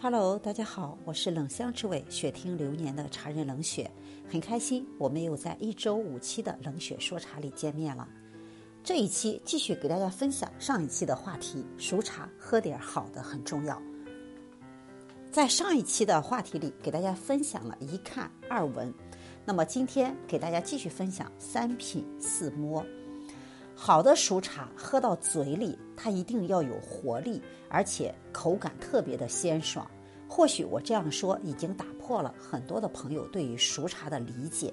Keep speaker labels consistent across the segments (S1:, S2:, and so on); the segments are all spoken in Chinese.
S1: Hello，大家好，我是冷香之味雪听流年的茶人冷雪，很开心我们又在一周五期的冷雪说茶里见面了。这一期继续给大家分享上一期的话题，熟茶喝点好的很重要。在上一期的话题里，给大家分享了一看二闻，那么今天给大家继续分享三品四摸。好的熟茶喝到嘴里，它一定要有活力，而且口感特别的鲜爽。或许我这样说已经打破了很多的朋友对于熟茶的理解。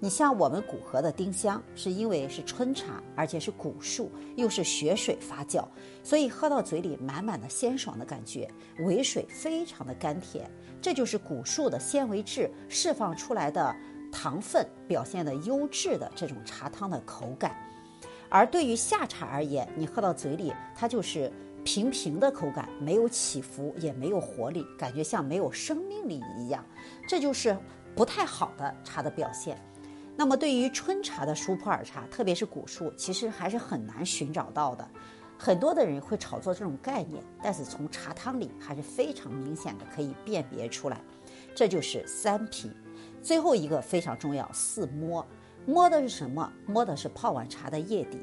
S1: 你像我们古河的丁香，是因为是春茶，而且是古树，又是雪水发酵，所以喝到嘴里满满的鲜爽的感觉，尾水非常的甘甜。这就是古树的纤维质释放出来的糖分表现的优质的这种茶汤的口感。而对于夏茶而言，你喝到嘴里，它就是平平的口感，没有起伏，也没有活力，感觉像没有生命力一样，这就是不太好的茶的表现。那么，对于春茶的熟普洱茶，特别是古树，其实还是很难寻找到的。很多的人会炒作这种概念，但是从茶汤里还是非常明显的可以辨别出来。这就是三品，最后一个非常重要，四摸。摸的是什么？摸的是泡完茶的叶底，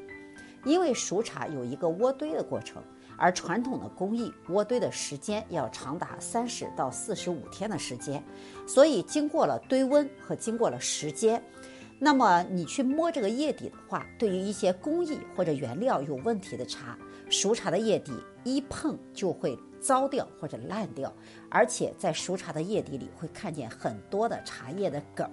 S1: 因为熟茶有一个渥堆的过程，而传统的工艺渥堆的时间要长达三十到四十五天的时间，所以经过了堆温和经过了时间，那么你去摸这个叶底的话，对于一些工艺或者原料有问题的茶，熟茶的叶底一碰就会。糟掉或者烂掉，而且在熟茶的叶底里会看见很多的茶叶的梗，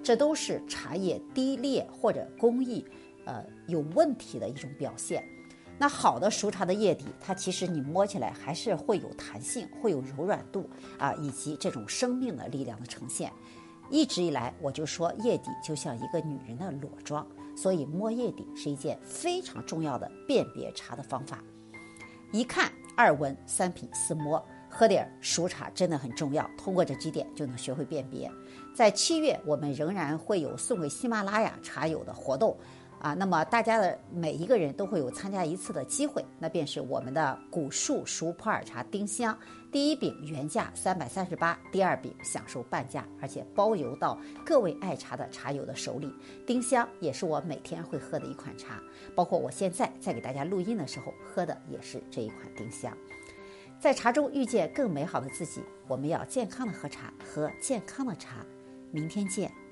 S1: 这都是茶叶低劣或者工艺，呃有问题的一种表现。那好的熟茶的叶底，它其实你摸起来还是会有弹性，会有柔软度啊，以及这种生命的力量的呈现。一直以来我就说叶底就像一个女人的裸妆，所以摸叶底是一件非常重要的辨别茶的方法。一看。二闻三品四摸，喝点熟茶真的很重要。通过这几点就能学会辨别。在七月，我们仍然会有送给喜马拉雅茶友的活动。啊，那么大家的每一个人都会有参加一次的机会，那便是我们的古树熟普洱茶丁香，第一饼原价三百三十八，第二饼享受半价，而且包邮到各位爱茶的茶友的手里。丁香也是我每天会喝的一款茶，包括我现在在给大家录音的时候喝的也是这一款丁香。在茶中遇见更美好的自己，我们要健康的喝茶，喝健康的茶。明天见。